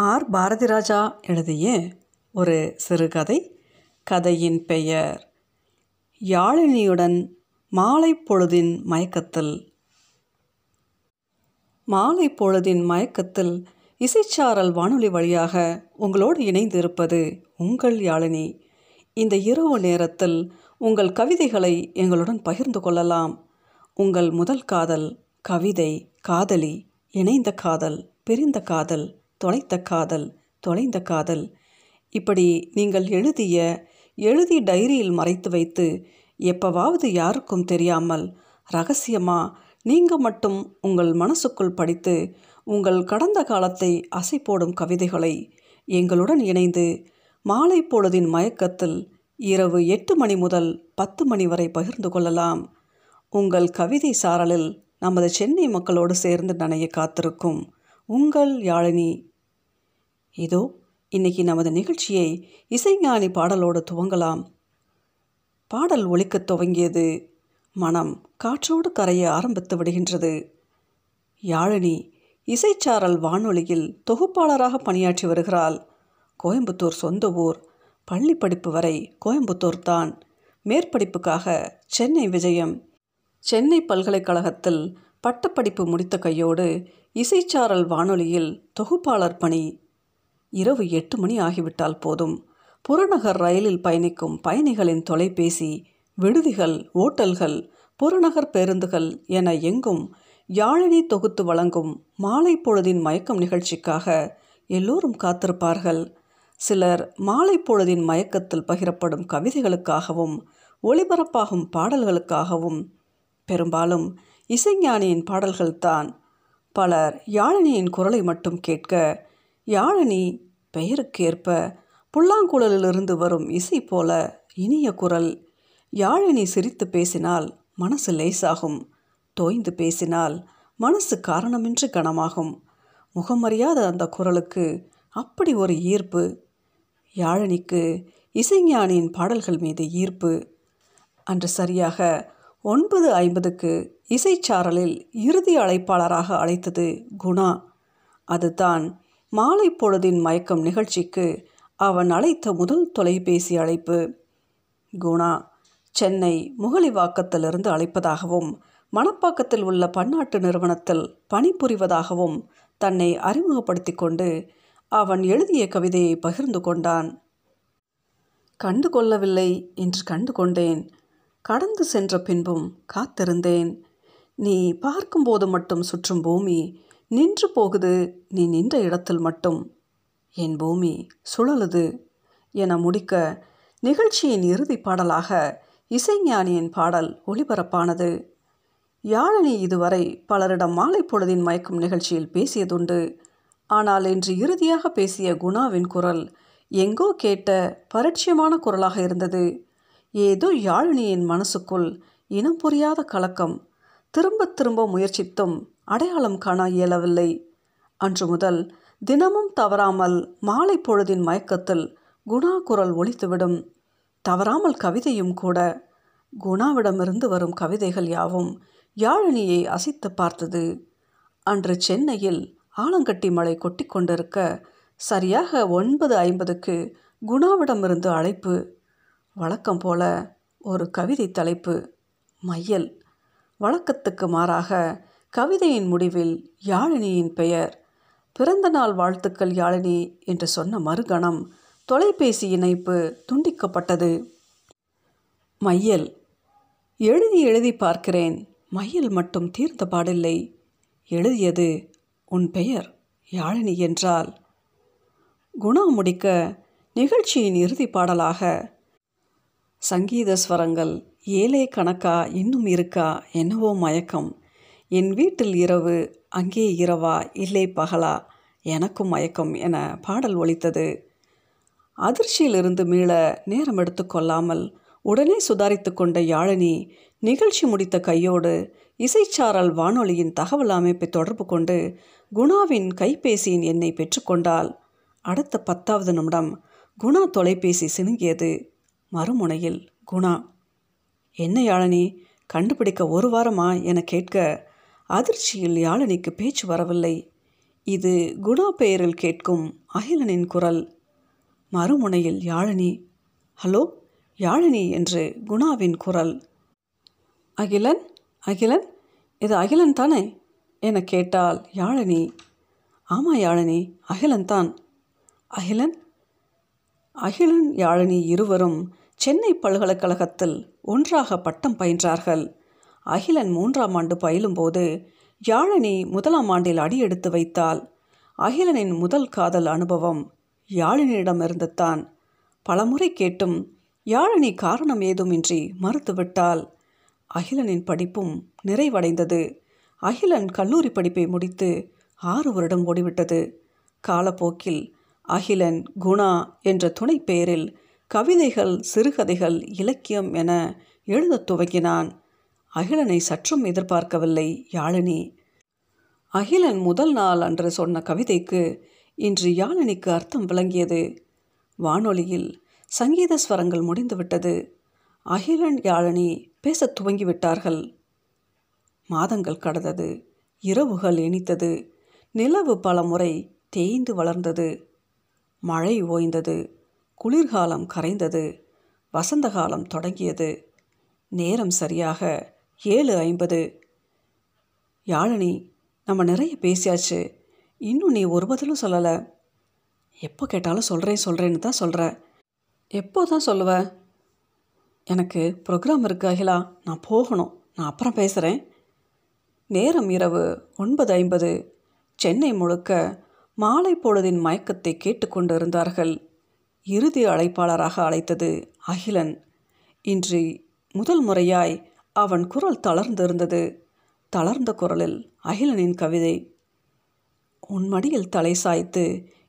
R. Bharathiraja எழுதிய ஒரு சிறுகதை. கதையின் பெயர் யாழினியுடன் மாலை பொழுதின் மயக்கத்தில். மாலை பொழுதின் மயக்கத்தில் இசைச்சாரல் வானொலி வழியாக உங்களோடு இணைந்து இருப்பது உங்கள் யாழினி. இந்த இரவு நேரத்தில் உங்கள் கவிதைகளை எங்களுடன் பகிர்ந்து கொள்ளலாம். உங்கள் முதல் காதல் கவிதை காதலி இணைந்த காதல் பிரிந்த காதல் தொலைத்த காதல் தொலைந்த காதல். இப்படி நீங்கள் எழுதிய எழுதி டைரியில் மறைத்து வைத்து எப்பவாவது யாருக்கும் தெரியாமல் ரகசியமா நீங்கள் மட்டும் உங்கள் மனசுக்குள் படித்து உங்கள் கடந்த காலத்தை அசை போடும் கவிதைகளை எங்களுடன் இணைந்து மாலை பொழுதின் மயக்கத்தில் இரவு எட்டு மணி முதல் பத்து மணி வரை பகிர்ந்து கொள்ளலாம். உங்கள் கவிதை சாரலில் நமது சென்னை மக்களோடு சேர்ந்து நனைய காத்திருக்கும் உங்கள் யாழினி இதோ இன்னைக்கு நமது நிகழ்ச்சியை இசைஞானி பாடலோடு துவங்கலாம். பாடல் ஒழிக்கத் துவங்கியது. மனம் காற்றோடு கரைய ஆரம்பித்து விடுகின்றது. யாழினி இசைச்சாரல் வானொலியில் தொகுப்பாளராக பணியாற்றி வருகிறாள். கோயம்புத்தூர் சொந்த ஊர். பள்ளி படிப்பு வரை கோயம்புத்தூர் தான் மேற்படிப்புக்காக சென்னை விஜயம். சென்னை பல்கலைக்கழகத்தில் பட்டப்படிப்பு முடித்த கையோடு இசைச்சாரல் வானொலியில் தொகுப்பாளர் பணி. இரவு எட்டு மணி ஆகிவிட்டால் போதும். புறநகர் ரயிலில் பயணிக்கும் பயணிகளின் தொலைபேசி விடுதிகள் ஓட்டல்கள் புறநகர் பேருந்துகள் என எங்கும் யாழினி தொகுத்து வழங்கும் மாலை பொழுதின் மயக்கம் நிகழ்ச்சிக்காக எல்லோரும் காத்திருப்பார்கள். சிலர் மாலை பொழுதின் மயக்கத்தில் பகிரப்படும் கவிதைகளுக்காகவும் ஒளிபரப்பாகும் பாடல்களுக்காகவும். பெரும்பாலும் இசைஞானியின் பாடல்கள்தான். பலர் யாழினியின் குரலை மட்டும் கேட்க யாழினி பெயருக்கேற்ப புல்லாங்குழலிலிருந்து வரும் இசை போல இனிய குரல். யாழினி சிரித்து பேசினால் மனசு லேசாகும். தோய்ந்து பேசினால் மனசு காரணமின்றி கனமாகும். முகமறியாத அந்த குரலுக்கு அப்படி ஒரு ஈர்ப்பு. யாழினிக்கு இசைஞானியின் பாடல்கள் மீது ஈர்ப்பு. அன்று சரியாக ஒன்பது ஐம்பதுக்கு இசைச்சாரலில் இறுதி அழைப்பாளராக அழைத்தது குணா. அதுதான் மாலை பொழுதின் மயக்கம் நிகழ்ச்சிக்கு அவன் அழைத்த முதல் தொலைபேசி அழைப்பு. குணா சென்னை முகலிவாக்கத்திலிருந்து அழைப்பதாகவும் மணப்பாக்கத்தில் உள்ள பன்னாட்டு நிறுவனத்தில் பணிபுரிவதாகவும் தன்னை அறிமுகப்படுத்தி கொண்டு அவன் எழுதிய கவிதையை பகிர்ந்து கொண்டான். கண்டு கொள்ளவில்லை என்று கண்டு கொண்டேன். கடந்து சென்ற பின்பும் காத்திருந்தேன். நீ பார்க்கும்போது மட்டும் சுற்றும் பூமி நின்று போகுது. நீ நின்ற இடத்தில் மட்டும். என் பூமி சுழலுது. என முடிக்க நிகழ்ச்சியின் இறுதி பாடலாக இசைஞானியின் பாடல் ஒளிபரப்பானது. யாழினி இதுவரை பலரிடம் மாலை பொழுதின் மயக்கும் நிகழ்ச்சியில் பேசியதுண்டு. ஆனால் இன்று இறுதியாக பேசிய குணாவின் குரல் எங்கோ கேட்ட பரிட்சயமான குரலாக இருந்தது. ஏதோ யாழினியின் மனசுக்குள் இனம் புரியாத கலக்கம். திரும்ப திரும்ப முயற்சித்தும் அடையாளம் காண இயலவில்லை. அன்று முதல் தினமும் தவறாமல் மாலை பொழுதின் மயக்கத்தில் குணா குரல் ஒழித்துவிடும் தவறாமல் கவிதையும் கூட. குணாவிடமிருந்து வரும் கவிதைகள் யாவும் யாழினியை அசைத்து பார்த்தது. அன்று சென்னையில் ஆலங்கட்டி மழை கொட்டி கொண்டிருக்க சரியாக ஒன்பது ஐம்பதுக்கு குணாவிடமிருந்து அழைப்பு. வழக்கம் போல ஒரு கவிதை தலைப்பு. மையல். வழக்கத்துக்கு மாறாக கவிதையின் முடிவில் யாழினியின் பெயர். பிறந்த நாள் வாழ்த்துக்கள் யாழினி என்று சொன்ன மறுகணம் தொலைபேசி இணைப்பு துண்டிக்கப்பட்டது. மையல். எழுதி எழுதி பார்க்கிறேன். மையல் மட்டும் தீர்ந்த பாடில்லை. எழுதியது உன் பெயர் யாழினி என்றால். குணா முடிக்க நிகழ்ச்சியின் இறுதி பாடலாக. சங்கீத ஸ்வரங்கள் ஏழே கணக்கா இன்னும் இருக்கா என்னவோ மயக்கம். என் வீட்டில் இரவு அங்கே இரவா இல்லை பகலா? எனக்கும் மயக்கம் என பாடல் ஒலித்தது. அதிர்ச்சியிலிருந்து மீள நேரம் எடுத்துக்கொள்ளாமல் உடனே சுதாரித்து கொண்ட யாழினி நிகழ்ச்சி முடித்த கையோடு இசைச்சாரல் வானொலியின் தகவல் அமைப்பை தொடர்பு கொண்டு குணாவின் கைபேசியின் எண்ணை பெற்றுக்கொண்டால் அடுத்த பத்தாவது நிமிடம் குணா தொலைபேசி சினுங்கியது. மறுமுனையில் குணா என்ன யாழினி கண்டுபிடிக்க ஒரு வாரமா? என கேட்க அதிர்ச்சியில் யாழினிக்கு பேச்சு வரவில்லை. இது குணா பெயரில் கேட்கும் அகிலனின் குரல். மறுமுனையில் யாழினி ஹலோ யாழினி என்று குணாவின் குரல். அகிலன் அகிலன் இது அகிலன் தானே? என கேட்டால் யாழினி. ஆமாம் யாழினி அகிலன் தான். அகிலன்? அகிலன் யாழினி இருவரும் சென்னை பல்கலைக்கழகத்தில் ஒன்றாக பட்டம் பயின்றார்கள். அகிலன் மூன்றாம் ஆண்டு பயிலும்போது யாழினி முதலாம் ஆண்டில் அடியெடுத்து வைத்தால் அகிலனின் முதல் காதல் அனுபவம் யாழினியிடமிருந்து தான் பலமுறை கேட்டும் யாழினி காரணம் ஏதுமின்றி மறுத்துவிட்டால் அகிலனின் படிப்பும் நிறைவடைந்தது. அகிலன் கல்லூரி படிப்பை முடித்து ஆறு வருடம் ஓடிவிட்டது. காலப்போக்கில் அகிலன் குணா என்ற துணை பெயரில் கவிதைகள் சிறுகதைகள் இலக்கியம் என எழுதத் துவங்கினான். அகிலனை சற்றும் எதிர்பார்க்கவில்லை. யாழினி அகிலன் முதல் நாள் அன்று சொன்ன கவிதைக்கு இன்று யாழினிக்கு அர்த்தம் விளங்கியது. வானொலியில் சங்கீத ஸ்வரங்கள் முடிந்துவிட்டது. அகிலன் யாழினி பேசத் துவங்கிவிட்டார்கள். மாதங்கள் கடந்தது. இரவுகள் இனித்தது. நிலவு பல முறை தேய்ந்து வளர்ந்தது. மழை ஓய்ந்தது. குளிர்காலம் கரைந்தது. வசந்த காலம் தொடங்கியது. நேரம் சரியாக ஏழு ஐம்பது. யாழினி நம்ம நிறைய பேசியாச்சு. இன்னும் நீ ஒரு பதிலும் சொல்லலை. எப்போ கேட்டாலும் சொல்கிறேன் சொல்கிறேன்னு தான் சொல்கிற எப்போ தான் சொல்லுவ? எனக்கு ப்ரோக்ராம் இருக்கு அகிலா. நான் போகணும். நான் அப்புறம் பேசுகிறேன் நேரம் இரவு ஒன்பது ஐம்பது. சென்னை முழுக்க மாலை பொழுதின் மயக்கத்தை கேட்டுக்கொண்டு இருந்தார்கள் இறுதி அழைப்பாளராக அழைத்தது அகிலன். இன்று முதல் முறையாய் அவன் குரல் தளர்ந்திருந்தது. தளர்ந்த குரலில் அகிலனின் கவிதை உன் மடியில் தலை சாய்த்து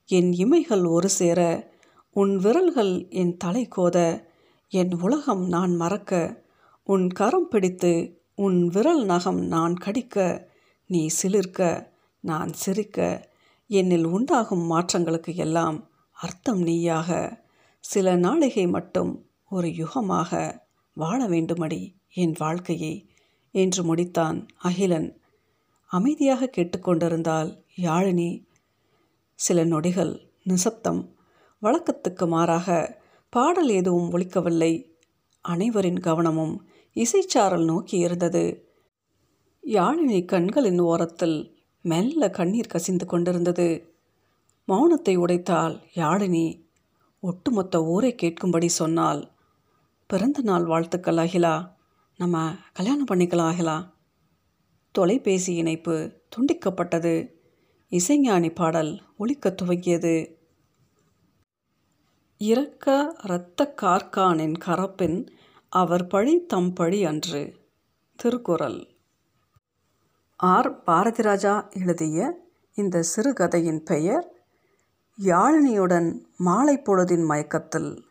என் இமைகள் ஒரு சேர உன் விரல்கள் என் தலை கோத என் உலகம் நான் மறக்க உன் கரம் பிடித்து உன் விரல் நகம் நான் கடிக்க நீ சிலிர்க்க நான் சிரிக்க என்னில் உண்டாகும் மாற்றங்களுக்கு எல்லாம் அர்த்தம் நீயாக சில நாளிகை மட்டும் ஒரு யுகமாக வாழ வேண்டுமடி. என் வாழ்க்கையை? என்று முடித்தான் அகிலன். அமைதியாக கேட்டுக்கொண்டிருந்தால் யாழினி. சில நொடிகள் நிசப்தம். வழக்கத்துக்கு மாறாக பாடல் எதுவும் ஒழிக்கவில்லை அனைவரின் கவனமும் இசைச்சாரல் நோக்கி இருந்தது. யாழினி கண்களின் ஓரத்தில் மெல்ல கண்ணீர் கசிந்து கொண்டிருந்தது. மௌனத்தை உடைத்தால் யாழினி. ஒட்டுமொத்த ஊரை கேட்கும்படி சொன்னால் பிறந்த நாள் வாழ்த்துக்கள் அகிலா. நம்ம கல்யாணம் பண்ணிக்கலாம் அகிலா. தொலைபேசி இணைப்பு துண்டிக்கப்பட்டது. இசைஞானி பாடல் ஒழிக்க துவங்கியது. இறக்க இரத்த கார்கானின் கரப்பின் அவர் பழி தம் பழி அன்று. திருக்குறள். ஆர். பாரதிராஜா எழுதிய இந்த சிறுகதையின் பெயர் யாழினியுடன் மாலை பொழுதின் மயக்கத்தில்.